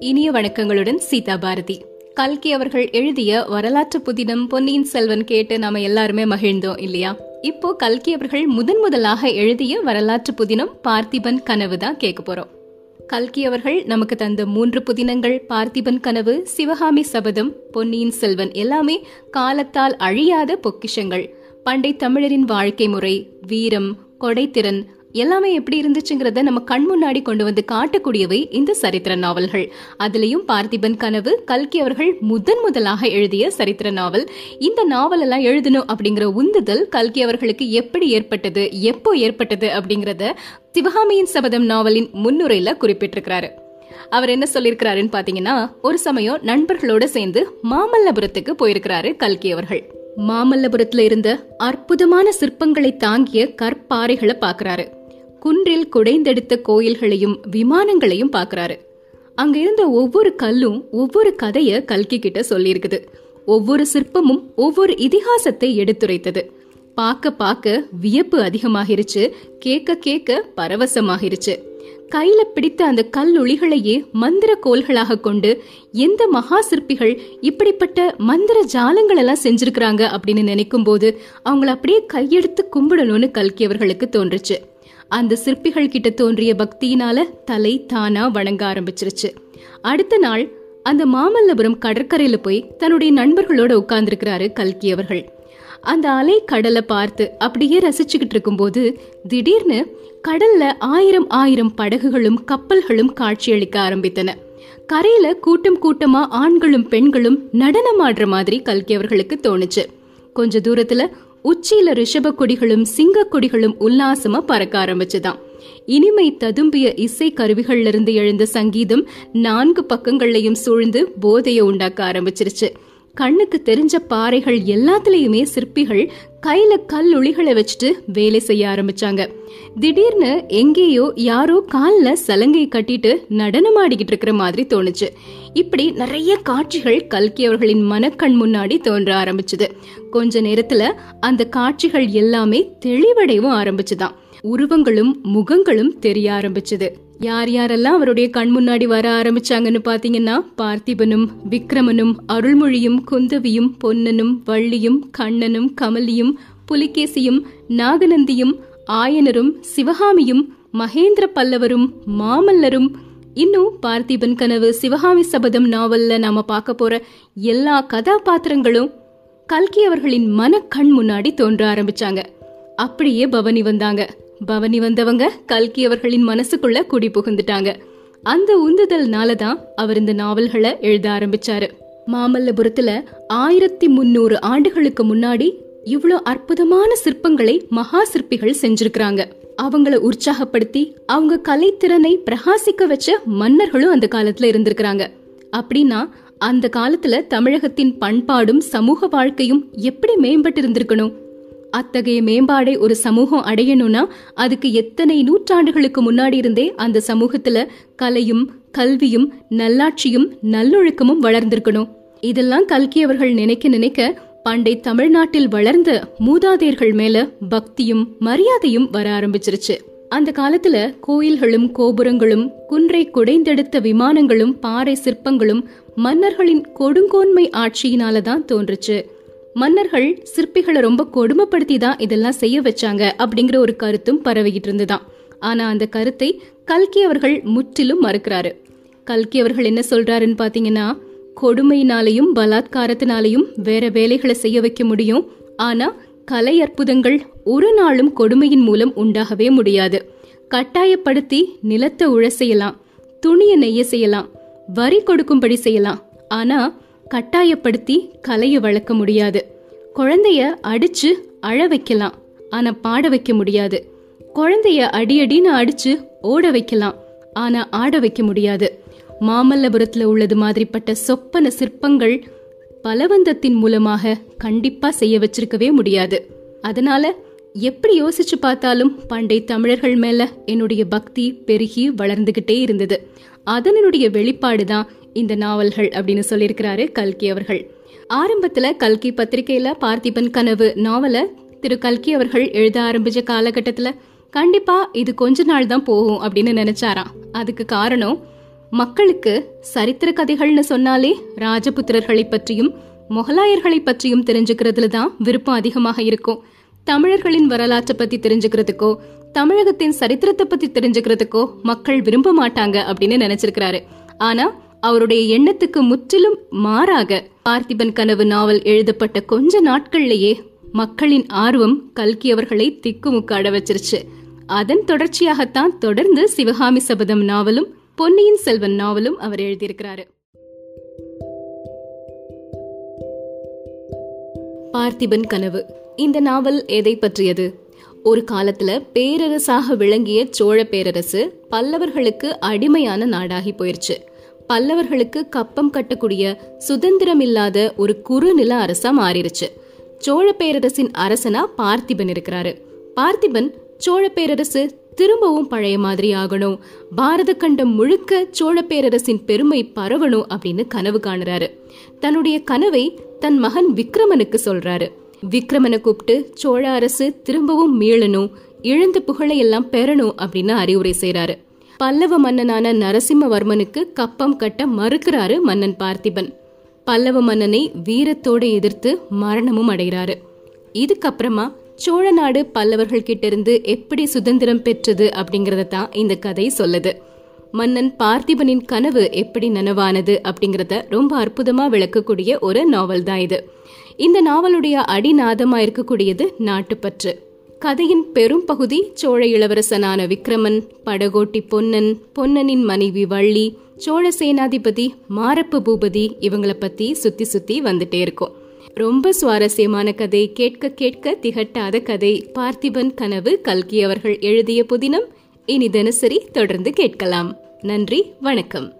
இனிய வணக்கங்களுடன் சீதா பாரதி. கல்கி அவர்கள் எழுதிய வரலாற்று புதினம் பொன்னியின் செல்வன் கேட்டு நாம எல்லாருமே மகிழ்ந்தோம் இல்லையா? இப்போ கல்கி அவர்கள் முதன் முதலாக எழுதிய வரலாற்று புதினம் பார்த்திபன் கனவு தான் கேட்க போறோம். கல்கி அவர்கள் நமக்கு தந்த மூன்று புதினங்கள் பார்த்திபன் கனவு சிவகாமி சபதம் பொன்னியின் செல்வன் எல்லாமே காலத்தால் அழியாத பொக்கிஷங்கள். பண்டை தமிழரின் வாழ்க்கை முறை வீரம் கொடைத்திறன் எல்லாமே எப்படி இருந்துச்சுங்கிறத நம்ம கண் முன்னாடி கொண்டு வந்து காட்டக்கூடியவை இந்த சரித்திர நாவல்கள். அதுலயும் பார்த்திபன் கனவு கல்கி அவர்கள் முதன் முதலாக எழுதிய சரித்திர நாவல். இந்த நாவல் எல்லாம் எழுதணும் அப்படிங்கிற உந்துதல் கல்கி அவர்களுக்கு எப்படி ஏற்பட்டது எப்போ ஏற்பட்டது அப்படிங்கறத சிவகாமியின் சபதம் நாவலின் முன்னுரையில குறிப்பிட்டிருக்கிறாரு. அவர் என்ன சொல்லியிருக்கிறாருன்னு பாத்தீங்கன்னா ஒரு சமயம் நண்பர்களோட சேர்ந்து மாமல்லபுரத்துக்கு போயிருக்கிறாரு கல்கி அவர்கள். மாமல்லபுரத்துல இருந்த அற்புதமான சிற்பங்களை தாங்கிய கற்பாறைகளை பாக்குறாரு குன்றில் குடைந்தெடுத்த கோயில்களையும் விமானங்களையும் பார்க்கறாரு. அங்க இருந்த ஒவ்வொரு கல்லும் ஒவ்வொரு கதைய கல்கி கிட்ட சொல்லியிருக்குது. ஒவ்வொரு சிற்பமும் ஒவ்வொரு இதிகாசத்தை எடுத்துரைத்தது. பார்க்க பார்க்க வியப்பு அதிகமாகிருச்சு கேட்க கேட்க பரவசமாகிருச்சு. கையில பிடித்த அந்த கல்லொளிகளையே மந்திர கோள்களாக கொண்டு எந்த மகா சிற்பிகள் இப்படிப்பட்ட மந்திர ஜாலங்கள் எல்லாம் செஞ்சிருக்கிறாங்க அப்படின்னு நினைக்கும் போது அவங்கள அப்படியே கையெடுத்து கும்பிடணும்னு கல்கி அவர்களுக்கு தோன்றுச்சு. அந்த சிற்பிகள் கிட்ட தோன்றிய பக்தியினால தலை தானா வணங்க ஆரம்பிச்சிருச்சு. அடுத்த நாள் அந்த மாமல்லபுரம் கடற்கரையில போய் தன்னுடைய நண்பர்களோட உட்கார்ந்துருக்கிறாரு கல்கி அவர்கள். அந்த அலை கடலை பார்த்து அப்படியே ரசிச்சுக்கிட்டு இருக்கும்போது திடீர்னு கடல்ல ஆயிரம் ஆயிரம் படகுகளும் கப்பல்களும் காட்சியளிக்க ஆரம்பித்தன. கரையில கூட்டம் கூட்டமா ஆண்களும் பெண்களும் நடனமாடுற மாதிரி கல்கி அவர்களுக்கு தோணுச்சு. கொஞ்ச தூரத்துல உச்சியில ரிஷப கொடிகளும் சிங்க கொடிகளும் உல்லாசமா பறக்க ஆரம்பிச்சுதான். இனிமை ததும்பிய இசை கருவிகள்ல இருந்து எழுந்த சங்கீதம் நான்கு பக்கங்கள்லையும் சூழ்ந்து போதைய உண்டாக்க ஆரம்பிச்சிருச்சு. கண்ணுக்கு தெரிஞ்ச பாறைகள் எல்லாத்துலயுமே சிற்பிகள் கையில கல்லுளிகளை வச்சுட்டு வேலை செய்ய ஆரம்பிச்சாங்க. திடீர்னு எங்கேயோ யாரோ கால்ல சலங்கை கட்டிட்டு நடனமாடிக்கிட்டு இருக்கிற மாதிரி தோணுச்சு. இப்படி நிறைய காட்சிகள் கல்கி அவர்களின் மனக்கண் முன்னாடி தோன்ற ஆரம்பிச்சது. கொஞ்ச நேரத்துல அந்த காட்சிகள் எல்லாமே தெளிவடையவும் ஆரம்பிச்சுதான். உருவங்களும் முகங்களும் தெரிய ஆரம்பிச்சது. யார் யாரெல்லாம் அவருடைய கண் முன்னாடி வர ஆரம்பிச்சாங்கன்னு பாத்தீங்கன்னா பார்த்திபனும் விக்ரமனும் அருள்மொழியும் குந்தவியும் பொன்னனும் வள்ளியும் கண்ணனும் கமலியும் புலிகேசியும் நாகநந்தியும் ஆயனரும் சிவகாமியும் மகேந்திர பல்லவரும் மாமல்லரும். இன்னும் பார்த்திபன் கனவு சிவகாமி சபதம் நாவல்ல நாம பார்க்க போற எல்லா கதாபாத்திரங்களும் கல்கி அவர்களின் மனக்கண் முன்னாடி தோன்ற ஆரம்பிச்சாங்க. அப்படியே பவனி வந்தாங்க. பவனி வந்தவங்க கல்கி அவர்களின் மனசுக்குள்ள குடி புகுந்துட்டாங்க. அந்த உந்துதல்னால தான் அவர் இந்த நாவல்களை எழுத ஆரம்பிச்சாரு. மாமல்லபுரத்துல ஆயிரத்தி முன்னூறு ஆண்டுகளுக்கு முன்னாடி இவ்வளோ அற்புதமான சிற்பங்களை மகா சிற்பிகள் செஞ்சிருக்கிறாங்க. அவங்கள உற்சாகப்படுத்தி அவங்க கலைத்திறனை பிரகாசிக்க வச்ச மன்னர்களும் அந்த காலத்துல இருந்திருக்கிறாங்க. அப்படின்னா அந்த காலத்துல தமிழகத்தின் பண்பாடும் சமூக வாழ்க்கையும் எப்படி மேம்பட்டு இருந்திருக்கணும் அத்தகைய மேம்பாடை ஒரு சமூகம் அடையணும்னா அதுக்கு எத்தனை நூற்றாண்டுகளுக்கு முன்னாடி இருந்தே அந்த சமூகத்துல கலையும் கல்வியும் நல்லாட்சியும் நல்லொழுக்கமும் வளர்ந்திருக்கணும். இதெல்லாம் கல்கி அவர்கள் நினைக்க நினைக்க பண்டை தமிழ்நாட்டில் வளர்ந்த மூதாதையர்கள் மேல பக்தியும் மரியாதையும் வர ஆரம்பிச்சிருச்சு. அந்த காலத்துல கோயில்களும் கோபுரங்களும் குன்றை குடைந்தெடுத்த விமானங்களும் பாறை சிற்பங்களும் மன்னர்களின் கொடுங்கோன்மை ஆட்சியினால தான் தோன்றுச்சு. மன்னர்கள் சிற்பிகளை ரொம்ப கொடுமைப்படுத்தி தான் இதெல்லாம் செய்ய வச்சாங்க அப்படிங்கிற ஒரு கருத்தும் பரவிக்கிட்டு இருந்துதான் ஆனா அந்த கருத்தை கல்கி அவர்கள் முற்றிலும் மறுக்கிறாரு. கல்கி அவர்கள் என்ன சொல்றாருன்னு பாத்தீங்கன்னா கொடுமையினாலையும் பலாத்காரத்தினாலையும் வேற வேலைகளை செய்ய வைக்க முடியும். ஆனா கலை அற்புதங்கள் ஒரு நாளும் கொடுமையின் மூலம் உண்டாகவே முடியாது. கட்டாயப்படுத்தி நிலத்தை உழ செய்யலாம். துணியை நெய்ய செய்யலாம். வரி கொடுக்கும்படி செய்யலாம். ஆனா கட்டாயப்படுத்தி கலைய வளர்க்க முடியாது. குழந்தைய அடிச்சு அழ வைக்கலாம். ஆனா பாட வைக்க முடியாது. குழந்தைய அடியடின்னு அடிச்சு ஓட வைக்கலாம். ஆனா ஆட வைக்க முடியாது. மாமல்லபுரத்துல உள்ளது மாதிரிப்பட்ட சொப்பன சிற்பங்கள் பலவந்தத்தின் மூலமாக கண்டிப்பா செய்ய வச்சிருக்கவே முடியாது. அதனால எப்படி யோசிச்சு பார்த்தாலும் பண்டை தமிழர்கள் மேல என்னுடைய பக்தி பெருகி வளர்ந்துகிட்டே இருந்தது. அதனுடைய வெளிப்பாடுதான் இந்த நாவல்கள் அப்படின்னு சொல்லியிருக்கிறாரு கல்கி அவர்கள். ஆரம்பத்துல கல்கி பத்திரிகையில பார்த்திபன் கனவு நாவல திரு கல்கி அவர்கள் எழுத ஆரம்பிச்ச காலகட்டத்துல கண்டிப்பா இது கொஞ்ச நாள் தான் போகும் அப்படின்னு நினைச்சாராம். அதுக்கு காரணம் மக்களுக்கு சரித்திர கதைகள்னு சொன்னாலே ராஜபுத்திரர்களை பற்றியும் முகலாயர்களை பற்றியும் தெரிஞ்சுக்கிறதுல தான் விருப்பம் அதிகமாக இருக்கும். தமிழர்களின் வரலாற்றை பத்தி தெரிஞ்சுக்கிறதுக்கோ தமிழகத்தின் சரித்திரத்தை பத்தி தெரிஞ்சுக்கிறதுக்கோ மக்கள் விரும்ப மாட்டாங்க அப்படின்னு நினைச்சிருக்கிறாரு. ஆனா அவருடைய எண்ணத்துக்கு முற்றிலும் மாறாக பார்த்திபன் கனவு நாவல் எழுதப்பட்ட கொஞ்ச நாட்கள்லயே மக்களின் ஆர்வம் கல்கி அவர்களை திக்குமுக்காட வச்சிருச்சு அதன் தொடர்ச்சியாகத்தான் தொடர்ந்து சிவகாமி சபதம் நாவலும் பொன்னியின் செல்வன் நாவலும் அவர் எழுதியிருக்கிறாரு. பார்த்திபன் கனவு. இந்த நாவல் எதை பற்றியது? ஒரு காலத்துல பேரரசாக விளங்கிய சோழ பேரரசு பல்லவர்களுக்கு அடிமையான நாடாகி போயிருச்சு. பல்லவர்களுக்கு கப்பம் கட்டக்கூடிய சுதந்திரம் இல்லாத ஒரு குறுநில அரசா மாறிடுச்சு சோழ பேரரசின் அரசனா பார்த்திபன் இருக்கிறாரு. பார்த்திபன் சோழ பேரரசு திரும்பவும் பழைய மாதிரி ஆகணும். பாரத கண்டம் முழுக்க சோழ பேரரசின் பெருமை பரவணும் அப்படின்னு கனவு காணுறாரு. தன்னுடைய கனவை தன் மகன் விக்ரமனுக்கு சொல்றாரு. விக்ரமனை கூப்பிட்டு சோழ அரசு திரும்பவும் மீளணும் இழந்த புகழையெல்லாம் பெறணும் அப்படின்னு அறிவுரை செய்கிறாரு பல்லவ மன்னனான நரசிம்மவர்மனுக்கு கப்பம் கட்ட மறுக்கிறாரு மன்னன் பார்த்திபன். பல்லவ மன்னனை வீரத்தோடு எதிர்த்து மரணமும் அடைகிறாரு. இதுக்கப்புறமா சோழ நாடு பல்லவர்கள் கிட்ட இருந்து எப்படி சுதந்திரம் பெற்றது அப்படிங்கறத தான் இந்த கதை சொல்லுது. மன்னன் பார்த்திபனின் கனவு எப்படி நனவானது அப்படிங்கறத ரொம்ப அற்புதமா விளக்கக்கூடிய ஒரு நாவல் தான் இது. இந்த நாவலுடைய அடிநாதமா இருக்கக்கூடியது நாட்டுப்பற்று. கதையின் பெரும் பகுதி சோழ இளவரசனான விக்ரமன் படகோட்டி பொன்னன் பொன்னனின் மனைவி வள்ளி சோழ சேனாதிபதி மாரப்ப பூபதி இவங்கள பத்தி சுத்தி சுத்தி வந்துட்டே இருக்கும். ரொம்ப சுவாரஸ்யமான கதை கேட்க கேட்க திகட்டாத கதை. பார்த்திபன் கனவு கல்கி அவர்கள் எழுதிய புதினம். இனி தினசரி தொடர்ந்து கேட்கலாம். நன்றி வணக்கம்.